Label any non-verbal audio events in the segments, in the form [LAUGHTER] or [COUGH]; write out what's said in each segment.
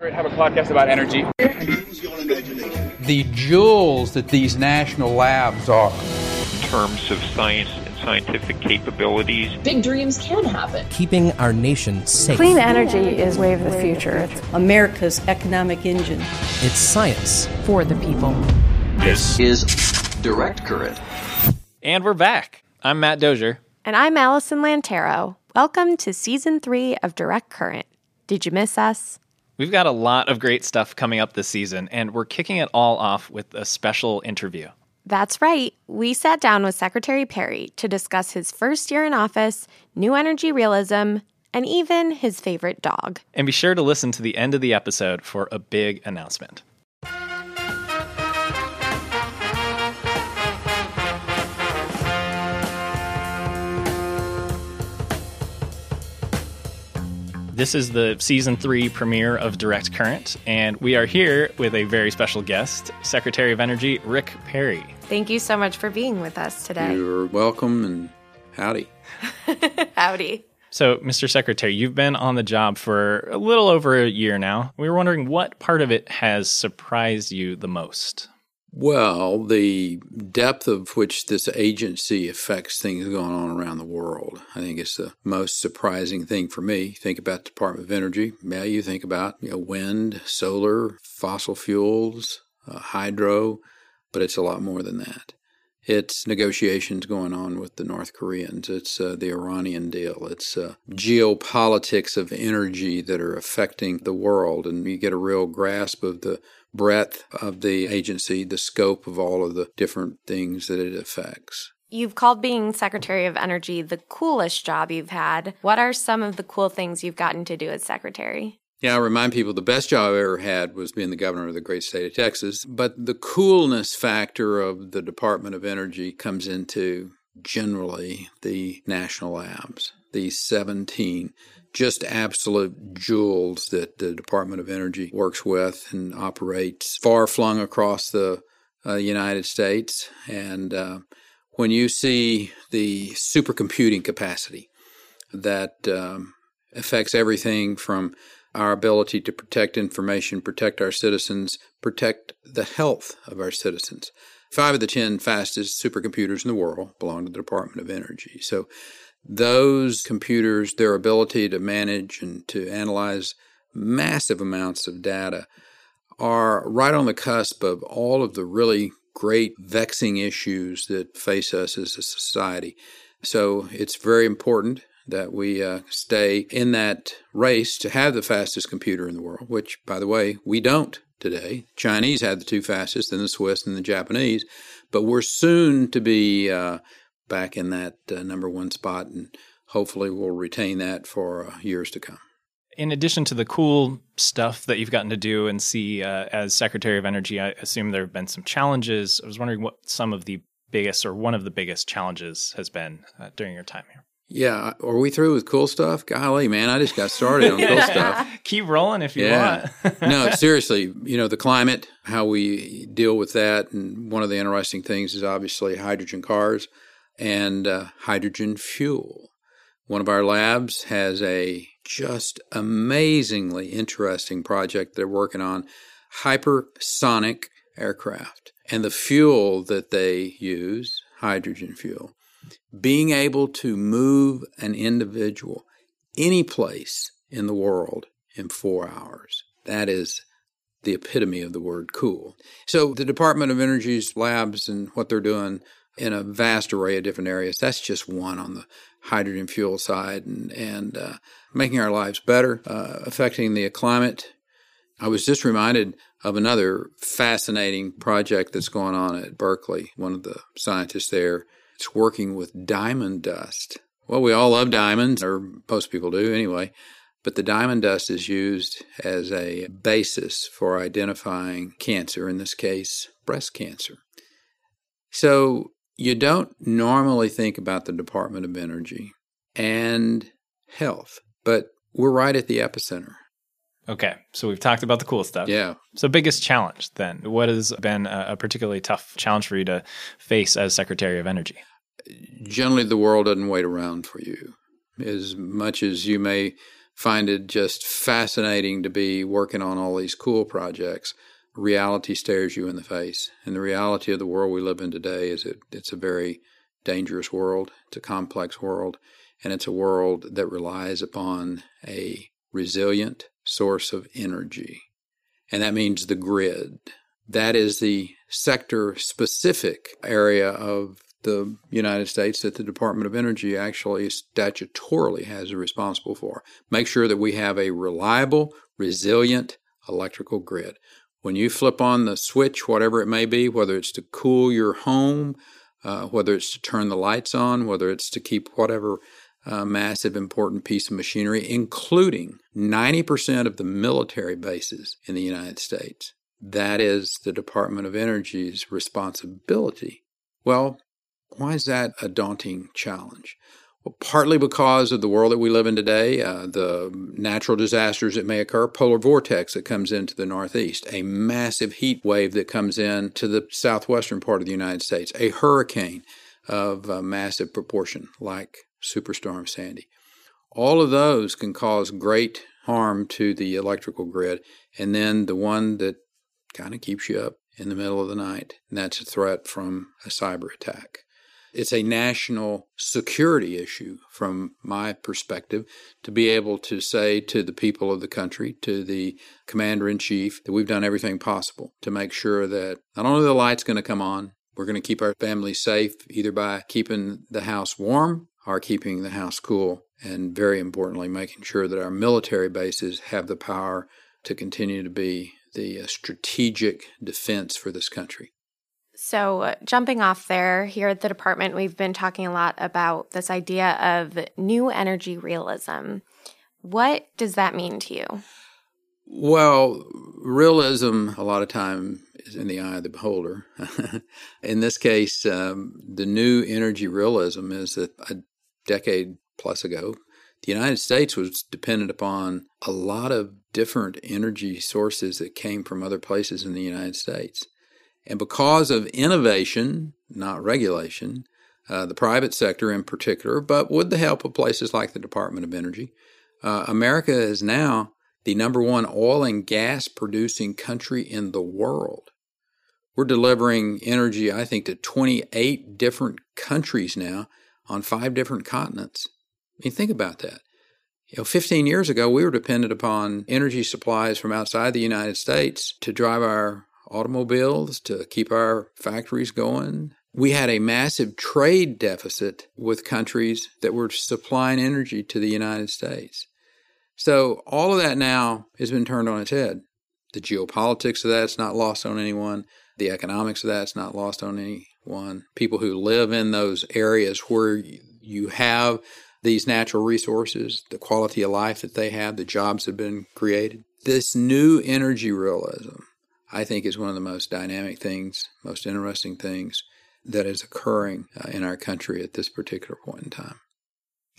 have a podcast about energy. The jewels that these national labs are. In terms of science and scientific capabilities. Big dreams can happen. Keeping our nation safe. Clean energy is way of the future. It's America's economic engine. It's science for the people. This is Direct Current. And we're back. I'm Matt Dozier. And I'm Allison Lantero. Welcome to season three of Direct Current. Did you miss us? We've got a lot of great stuff coming up this season, and we're kicking it all off with a special interview. That's right. We sat down with Secretary Perry to discuss his first year in office, new energy realism, and even his favorite dog. And be sure to listen to the end of the episode for a big announcement. This is the season three premiere of Direct Current, and we are here with a very special guest, Secretary of Energy Rick Perry. Thank you so much for being with us today. You're welcome and howdy. [LAUGHS] howdy. So, Mr. Secretary, you've been on the job for a little over a year now. We were wondering what part of it has surprised you the most? Well, the depth of which this agency affects things going on around the world, I think is the most surprising thing for me. Think about the Department of Energy. Yeah, you think about you know, wind, solar, fossil fuels, uh, hydro, but it's a lot more than that. It's negotiations going on with the North Koreans. It's uh, the Iranian deal. It's uh, geopolitics of energy that are affecting the world. And you get a real grasp of the breadth of the agency, the scope of all of the different things that it affects. You've called being Secretary of Energy the coolest job you've had. What are some of the cool things you've gotten to do as Secretary? Yeah, I remind people the best job I ever had was being the governor of the great state of Texas. But the coolness factor of the Department of Energy comes into generally the national labs, these 17 just absolute jewels that the Department of Energy works with and operates far flung across the uh, United States. And uh, when you see the supercomputing capacity that um, affects everything from our ability to protect information, protect our citizens, protect the health of our citizens. Five of the 10 fastest supercomputers in the world belong to the Department of Energy. So those computers, their ability to manage and to analyze massive amounts of data, are right on the cusp of all of the really great vexing issues that face us as a society. So it's very important that we uh, stay in that race to have the fastest computer in the world, which, by the way, we don't today. Chinese had the two fastest, then the Swiss and the Japanese, but we're soon to be uh, back in that uh, number one spot, and hopefully we'll retain that for uh, years to come. In addition to the cool stuff that you've gotten to do and see uh, as Secretary of Energy, I assume there have been some challenges. I was wondering what some of the biggest or one of the biggest challenges has been uh, during your time here. Yeah, are we through with cool stuff? Golly, man, I just got started on cool [LAUGHS] stuff. Keep rolling if you yeah. want. no, [LAUGHS] seriously, you know, the climate, how we deal with that. And one of the interesting things is obviously hydrogen cars and uh, hydrogen fuel. One of our labs has a just amazingly interesting project they're working on hypersonic aircraft. And the fuel that they use, hydrogen fuel, being able to move an individual any place in the world in four hours. That is the epitome of the word cool. So, the Department of Energy's labs and what they're doing in a vast array of different areas. That's just one on the hydrogen fuel side and, and uh, making our lives better, uh, affecting the climate. I was just reminded of another fascinating project that's going on at Berkeley. One of the scientists there is working with diamond dust. Well, we all love diamonds, or most people do anyway, but the diamond dust is used as a basis for identifying cancer, in this case, breast cancer. So you don't normally think about the Department of Energy and health, but we're right at the epicenter. Okay, so we've talked about the cool stuff. Yeah. So, biggest challenge then? What has been a particularly tough challenge for you to face as Secretary of Energy? Generally, the world doesn't wait around for you. As much as you may find it just fascinating to be working on all these cool projects, reality stares you in the face. And the reality of the world we live in today is it, it's a very dangerous world, it's a complex world, and it's a world that relies upon a resilient source of energy. And that means the grid. That is the sector specific area of the United States that the Department of Energy actually statutorily has responsible for. Make sure that we have a reliable, resilient electrical grid. When you flip on the switch, whatever it may be, whether it's to cool your home, uh, whether it's to turn the lights on, whether it's to keep whatever uh, massive important piece of machinery, including 90% of the military bases in the United States. That is the Department of Energy's responsibility. Well, why is that a daunting challenge? Partly because of the world that we live in today, uh, the natural disasters that may occur, polar vortex that comes into the Northeast, a massive heat wave that comes in to the southwestern part of the United States, a hurricane of massive proportion like Superstorm Sandy. All of those can cause great harm to the electrical grid. And then the one that kind of keeps you up in the middle of the night, and that's a threat from a cyber attack. It's a national security issue from my perspective to be able to say to the people of the country, to the commander in chief, that we've done everything possible to make sure that not only the light's going to come on, we're going to keep our families safe either by keeping the house warm or keeping the house cool, and very importantly, making sure that our military bases have the power to continue to be the uh, strategic defense for this country. So, uh, jumping off there, here at the department, we've been talking a lot about this idea of new energy realism. What does that mean to you? Well, realism a lot of time is in the eye of the beholder. [LAUGHS] in this case, um, the new energy realism is that a decade plus ago, the United States was dependent upon a lot of different energy sources that came from other places in the United States. And because of innovation, not regulation, uh, the private sector in particular, but with the help of places like the Department of Energy, uh, America is now the number one oil and gas producing country in the world. We're delivering energy, I think, to 28 different countries now on five different continents. I mean, think about that. You know, 15 years ago, we were dependent upon energy supplies from outside the United States to drive our automobiles, to keep our factories going. We had a massive trade deficit with countries that were supplying energy to the United States. So all of that now has been turned on its head. The geopolitics of that's not lost on anyone. The economics of that's not lost on anyone. People who live in those areas where you have these natural resources, the quality of life that they have, the jobs that have been created. This new energy realism I think is one of the most dynamic things, most interesting things that is occurring uh, in our country at this particular point in time.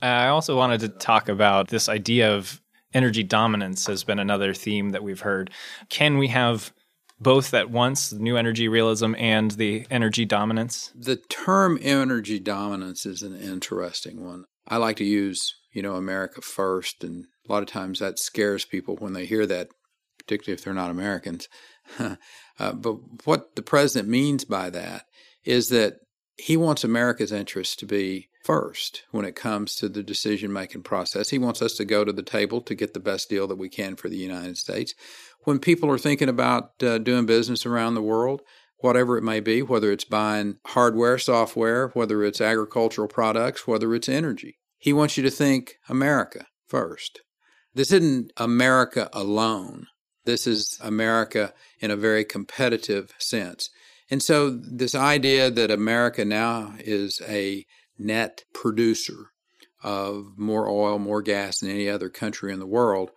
I also wanted to talk about this idea of energy dominance has been another theme that we've heard. Can we have both at once, new energy realism and the energy dominance? The term energy dominance is an interesting one. I like to use, you know, America first, and a lot of times that scares people when they hear that, particularly if they're not Americans. [LAUGHS] uh, but what the president means by that is that he wants America's interests to be first when it comes to the decision making process. He wants us to go to the table to get the best deal that we can for the United States. When people are thinking about uh, doing business around the world, whatever it may be, whether it's buying hardware, software, whether it's agricultural products, whether it's energy, he wants you to think America first. This isn't America alone. This is America in a very competitive sense. And so, this idea that America now is a net producer of more oil, more gas than any other country in the world,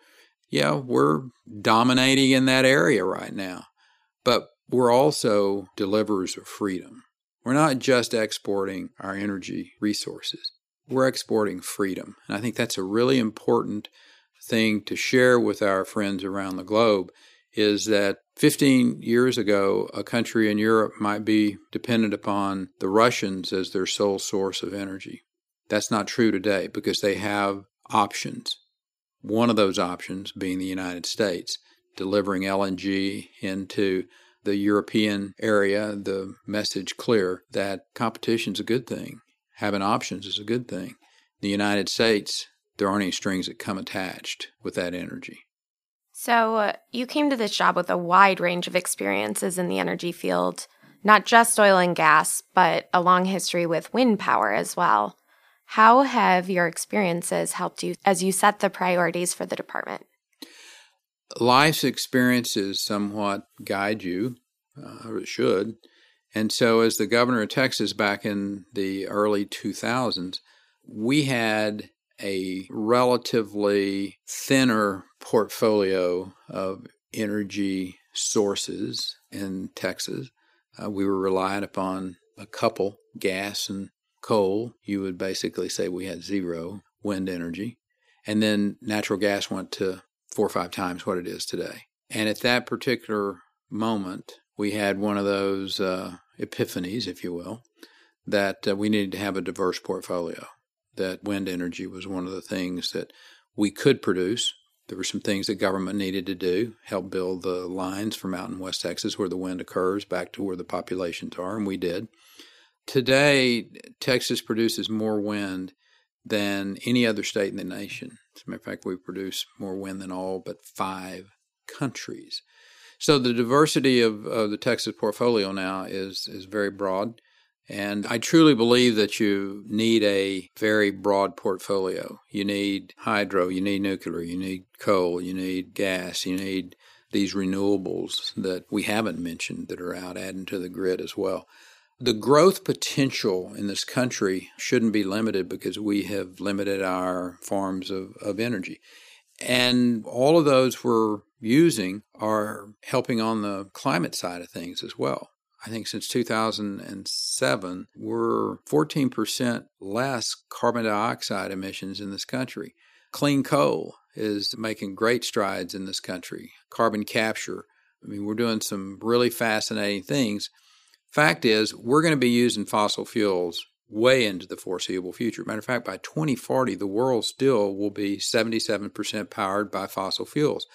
yeah, we're dominating in that area right now. But we're also deliverers of freedom. We're not just exporting our energy resources, we're exporting freedom. And I think that's a really important thing to share with our friends around the globe is that 15 years ago, a country in Europe might be dependent upon the Russians as their sole source of energy. That's not true today because they have options. One of those options being the United States, delivering LNG into the European area, the message clear that competition is a good thing. Having options is a good thing. The United States, there aren't any strings that come attached with that energy. So, uh, you came to this job with a wide range of experiences in the energy field, not just oil and gas, but a long history with wind power as well. How have your experiences helped you as you set the priorities for the department? Life's experiences somewhat guide you, uh, or it should. And so, as the governor of Texas back in the early 2000s, we had a relatively thinner portfolio of energy sources in Texas. Uh, we were relying upon a couple gas and coal. You would basically say we had zero wind energy. And then natural gas went to four or five times what it is today. And at that particular moment, we had one of those uh, epiphanies, if you will, that uh, we needed to have a diverse portfolio that wind energy was one of the things that we could produce. There were some things that government needed to do, help build the lines from out in West Texas where the wind occurs back to where the populations are, and we did. Today, Texas produces more wind than any other state in the nation. As a matter of fact, we produce more wind than all but five countries. So the diversity of, of the Texas portfolio now is is very broad. And I truly believe that you need a very broad portfolio. You need hydro, you need nuclear, you need coal, you need gas, you need these renewables that we haven't mentioned that are out adding to the grid as well. The growth potential in this country shouldn't be limited because we have limited our forms of, of energy. And all of those we're using are helping on the climate side of things as well. I think since 2007, we're 14% less carbon dioxide emissions in this country. Clean coal is making great strides in this country. Carbon capture. I mean, we're doing some really fascinating things. Fact is, we're going to be using fossil fuels way into the foreseeable future. Matter of fact, by 2040, the world still will be 77% powered by fossil fuels.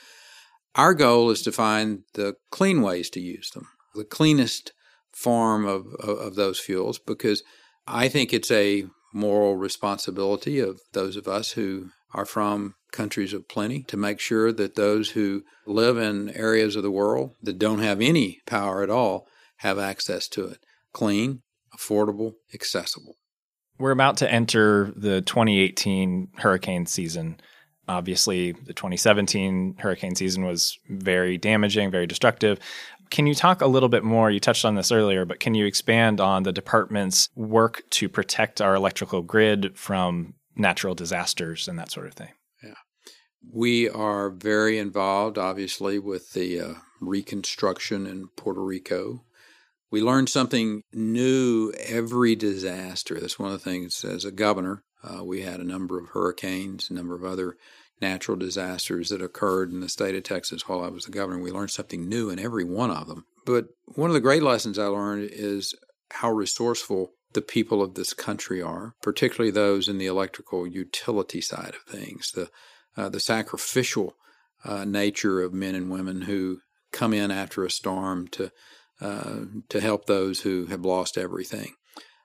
Our goal is to find the clean ways to use them, the cleanest form of, of, of those fuels because I think it's a moral responsibility of those of us who are from countries of plenty to make sure that those who live in areas of the world that don't have any power at all have access to it. Clean, affordable, accessible. We're about to enter the 2018 hurricane season. Obviously, the 2017 hurricane season was very damaging, very destructive. Can you talk a little bit more? You touched on this earlier, but can you expand on the department's work to protect our electrical grid from natural disasters and that sort of thing? Yeah. We are very involved, obviously, with the uh, reconstruction in Puerto Rico. We learn something new every disaster. That's one of the things as a governor. Uh, we had a number of hurricanes, a number of other natural disasters that occurred in the state of Texas while I was the governor. We learned something new in every one of them. But one of the great lessons I learned is how resourceful the people of this country are, particularly those in the electrical utility side of things, the uh, the sacrificial uh, nature of men and women who come in after a storm to uh, to help those who have lost everything.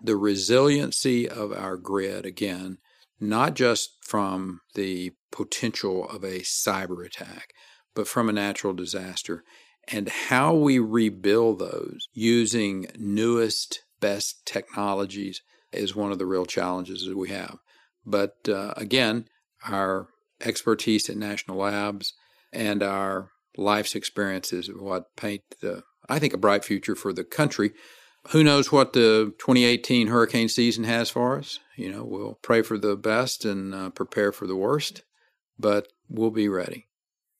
The resiliency of our grid, again, not just from the potential of a cyber attack, but from a natural disaster, and how we rebuild those using newest, best technologies is one of the real challenges that we have. But uh, again, our expertise at national labs and our life's experiences what paint the, I think, a bright future for the country who knows what the 2018 hurricane season has for us? You know, we'll pray for the best and uh, prepare for the worst, but we'll be ready.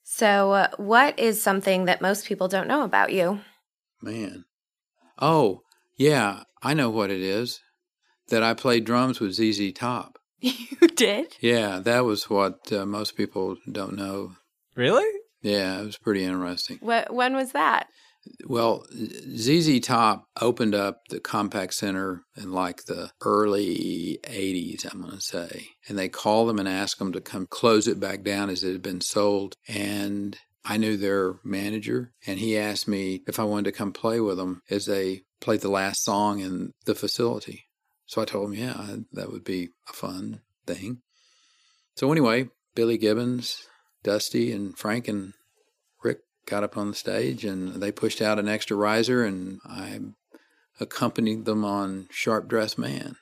So, uh, what is something that most people don't know about you? Man. Oh, yeah, I know what it is. That I played drums with ZZ Top. [LAUGHS] You did? Yeah, that was what uh, most people don't know. Really? Yeah, it was pretty interesting. What, when was that? Well, ZZ Top opened up the Compaq Center in like the early 80s, I'm going to say. And they called them and asked them to come close it back down as it had been sold. And I knew their manager, and he asked me if I wanted to come play with them as they played the last song in the facility. So I told him, yeah, that would be a fun thing. So anyway, Billy Gibbons, Dusty, and Frank and got up on the stage and they pushed out an extra riser, and I accompanied them on Sharp Dressed Man.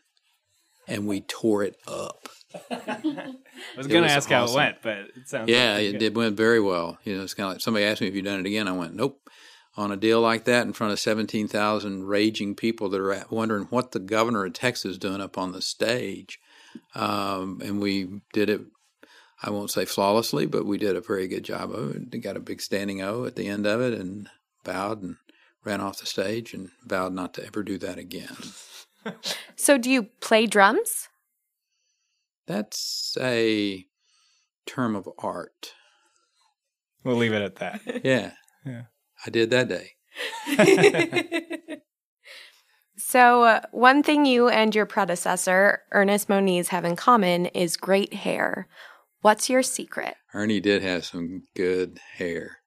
And we tore it up. I was going to ask how it went, but it sounds Yeah, like it did went very well. You know, it's kind of like somebody asked me if you've done it again. I went, nope. On a deal like that, in front of seventeen thousand raging people that are wondering what the governor of Texas is doing up on the stage, um, and we did it. I won't say flawlessly, but we did a very good job of it. We got a big standing O at the end of it, and bowed and ran off the stage, and vowed not to ever do that again. [LAUGHS] So, do you play drums? That's a term of art. We'll leave it at that. [LAUGHS] Yeah, Yeah. I did that day. [LAUGHS] So, uh, one thing you and your predecessor, Ernest Moniz, have in common is great hair. What's your secret? Ernie did have some good hair.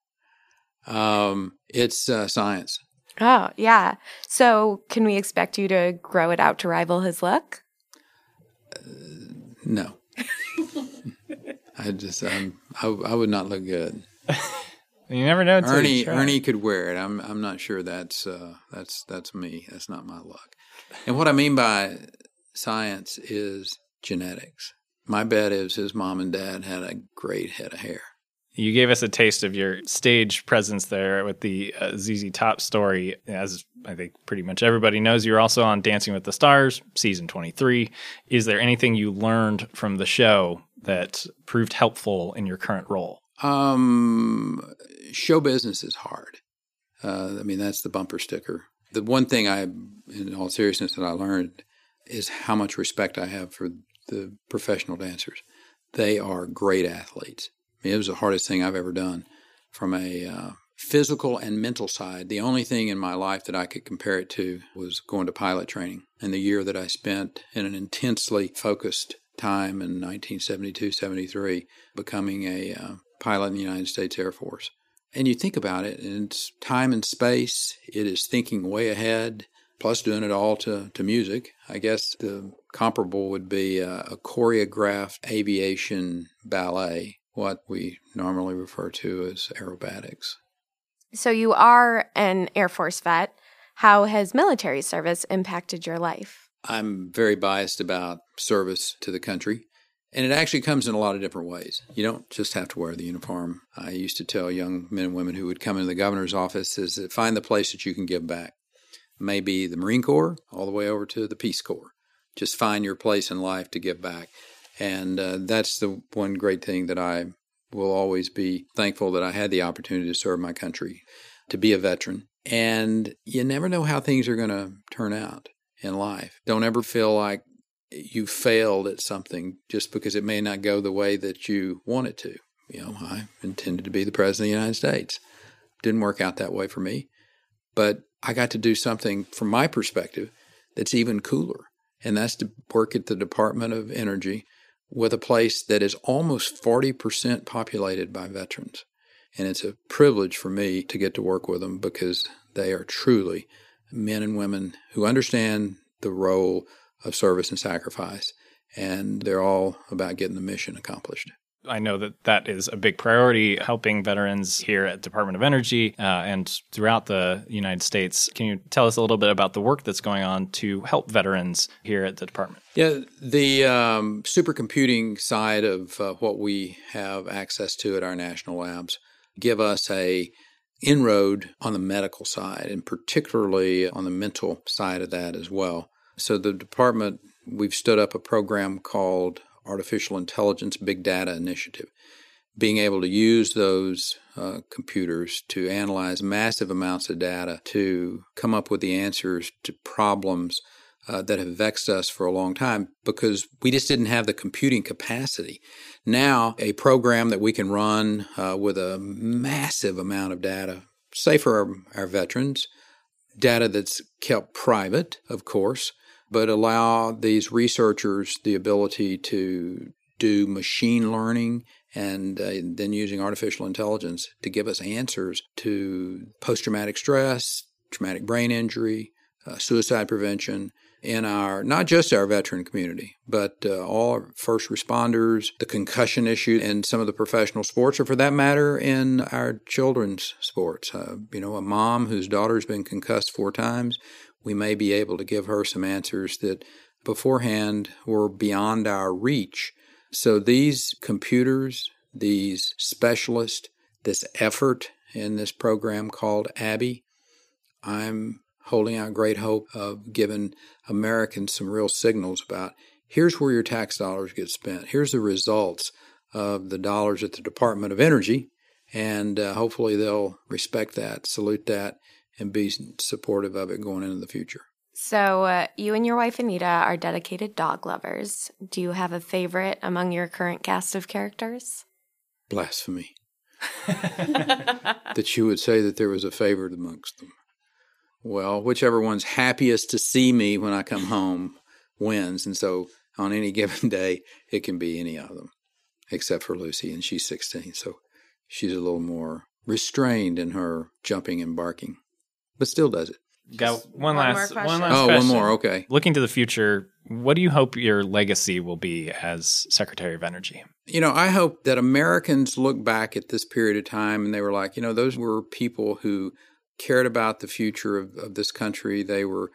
Um, it's uh, science. Oh, yeah. So, can we expect you to grow it out to rival his look? No, [LAUGHS] I just um, I, I would not look good. [LAUGHS] You never know. until you Ernie. Ernie could wear it. I'm I'm not sure that's uh, that's that's me. That's not my look. And what I mean by science is genetics. My bet is his mom and dad had a great head of hair. You gave us a taste of your stage presence there with the uh, ZZ Top story. As I think pretty much everybody knows, you're also on Dancing with the Stars, season 23. Is there anything you learned from the show that proved helpful in your current role? Um, show business is hard. Uh, I mean, that's the bumper sticker. The one thing I, in all seriousness, that I learned is how much respect I have for the professional dancers. They are great athletes. I mean, it was the hardest thing I've ever done from a uh, physical and mental side. The only thing in my life that I could compare it to was going to pilot training and the year that I spent in an intensely focused time in 1972 73 becoming a uh, pilot in the United States Air Force. And you think about it, and it's time and space, it is thinking way ahead, plus doing it all to, to music. I guess the comparable would be a, a choreographed aviation ballet, what we normally refer to as aerobatics. So, you are an Air Force vet. How has military service impacted your life? I'm very biased about service to the country. And it actually comes in a lot of different ways. You don't just have to wear the uniform. I used to tell young men and women who would come into the governor's office is that find the place that you can give back. Maybe the Marine Corps, all the way over to the Peace Corps. Just find your place in life to give back. And uh, that's the one great thing that I will always be thankful that I had the opportunity to serve my country, to be a veteran. And you never know how things are going to turn out in life. Don't ever feel like you failed at something just because it may not go the way that you want it to. You know, I intended to be the president of the United States. Didn't work out that way for me. But I got to do something from my perspective that's even cooler. And that's to work at the Department of Energy with a place that is almost 40% populated by veterans. And it's a privilege for me to get to work with them because they are truly men and women who understand the role of service and sacrifice. And they're all about getting the mission accomplished. I know that that is a big priority, helping veterans here at Department of Energy uh, and throughout the United States. Can you tell us a little bit about the work that's going on to help veterans here at the department? Yeah, the um, supercomputing side of uh, what we have access to at our national labs give us a inroad on the medical side and particularly on the mental side of that as well. So the department we've stood up a program called Artificial Intelligence Big Data Initiative, being able to use those uh, computers to analyze massive amounts of data to come up with the answers to problems uh, that have vexed us for a long time because we just didn't have the computing capacity. Now, a program that we can run uh, with a massive amount of data say for our, our veterans, data that's kept private, of course, but allow these researchers the ability to do machine learning and uh, then using artificial intelligence to give us answers to post traumatic stress, traumatic brain injury, uh, suicide prevention in our not just our veteran community, but uh, all first responders, the concussion issue in some of the professional sports, or for that matter, in our children's sports. Uh, you know, a mom whose daughter's been concussed four times, we may be able to give her some answers that beforehand were beyond our reach. So these computers, these specialists, this effort in this program called Abby, I'm holding out great hope of giving Americans some real signals about here's where your tax dollars get spent. Here's the results of the dollars at the Department of Energy. And uh, hopefully they'll respect that, salute that, and be supportive of it going into the future. So, uh, you and your wife Anita are dedicated dog lovers. Do you have a favorite among your current cast of characters? Blasphemy. [LAUGHS] that you would say that there was a favorite amongst them. Well, whichever one's happiest to see me when I come home wins. And so on any [LAUGHS] given day, it can be any of them, except for Lucy, and she's 16. So she's a little more restrained in her jumping and barking, but still does it. Got one, one last one last Oh, question. one more. Okay. Looking to the future, what do you hope your legacy will be as Secretary of Energy? You know, I hope that Americans look back at this period of time and they were like, you know, those were people who cared about the future of, of this country. They were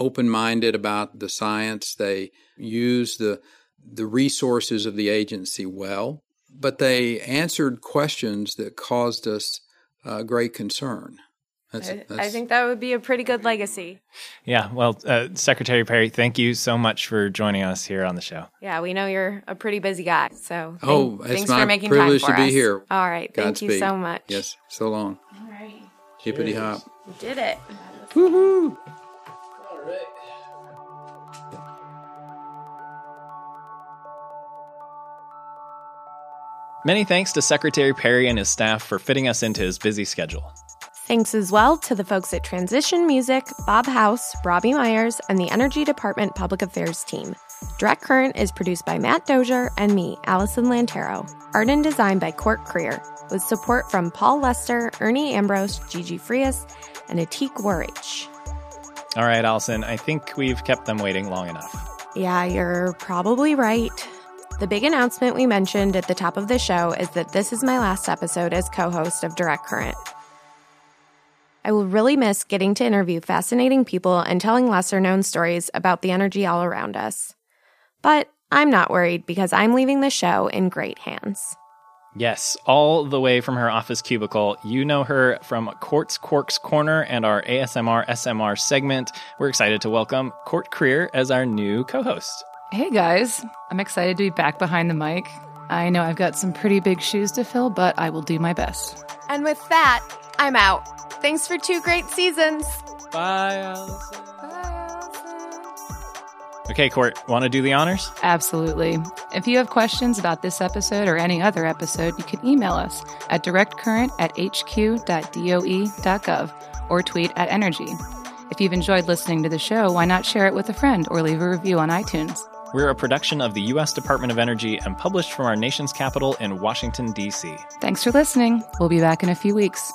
open minded about the science. They used the the resources of the agency well, but they answered questions that caused us uh, great concern. That's, I, that's, I think that would be a pretty good legacy. Yeah, well, uh, Secretary Perry, thank you so much for joining us here on the show. Yeah, we know you're a pretty busy guy, so thank- Oh, it's thanks my for making privilege time for to be us. here. All right, thank you so much. Yes, so long. All right, Hippity hop. you did it. Woohoo! Many thanks to Secretary Perry and his staff for fitting us into his busy schedule. Thanks as well to the folks at Transition Music, Bob House, Robbie Myers, and the Energy Department Public Affairs team. Direct Current is produced by Matt Dozier and me, Allison Lantero. Art and design by Court Creer, with support from Paul Lester, Ernie Ambrose, Gigi Frias, and Atiq Warraich. All right, Allison, I think we've kept them waiting long enough. Yeah, you're probably right. The big announcement we mentioned at the top of the show is that this is my last episode as co host of Direct Current. I will really miss getting to interview fascinating people and telling lesser known stories about the energy all around us. But I'm not worried because I'm leaving the show in great hands. Yes, all the way from her office cubicle. You know her from Court's Quarks Corner and our ASMR SMR segment. We're excited to welcome Court Creer as our new co host. Hey guys, I'm excited to be back behind the mic. I know I've got some pretty big shoes to fill, but I will do my best. And with that, I'm out. Thanks for two great seasons. Bye, Allison. Okay, Court, want to do the honors? Absolutely. If you have questions about this episode or any other episode, you can email us at directcurrent at hq.doe.gov or tweet at energy. If you've enjoyed listening to the show, why not share it with a friend or leave a review on iTunes? We're a production of the U.S. Department of Energy and published from our nation's capital in Washington, D.C. Thanks for listening. We'll be back in a few weeks.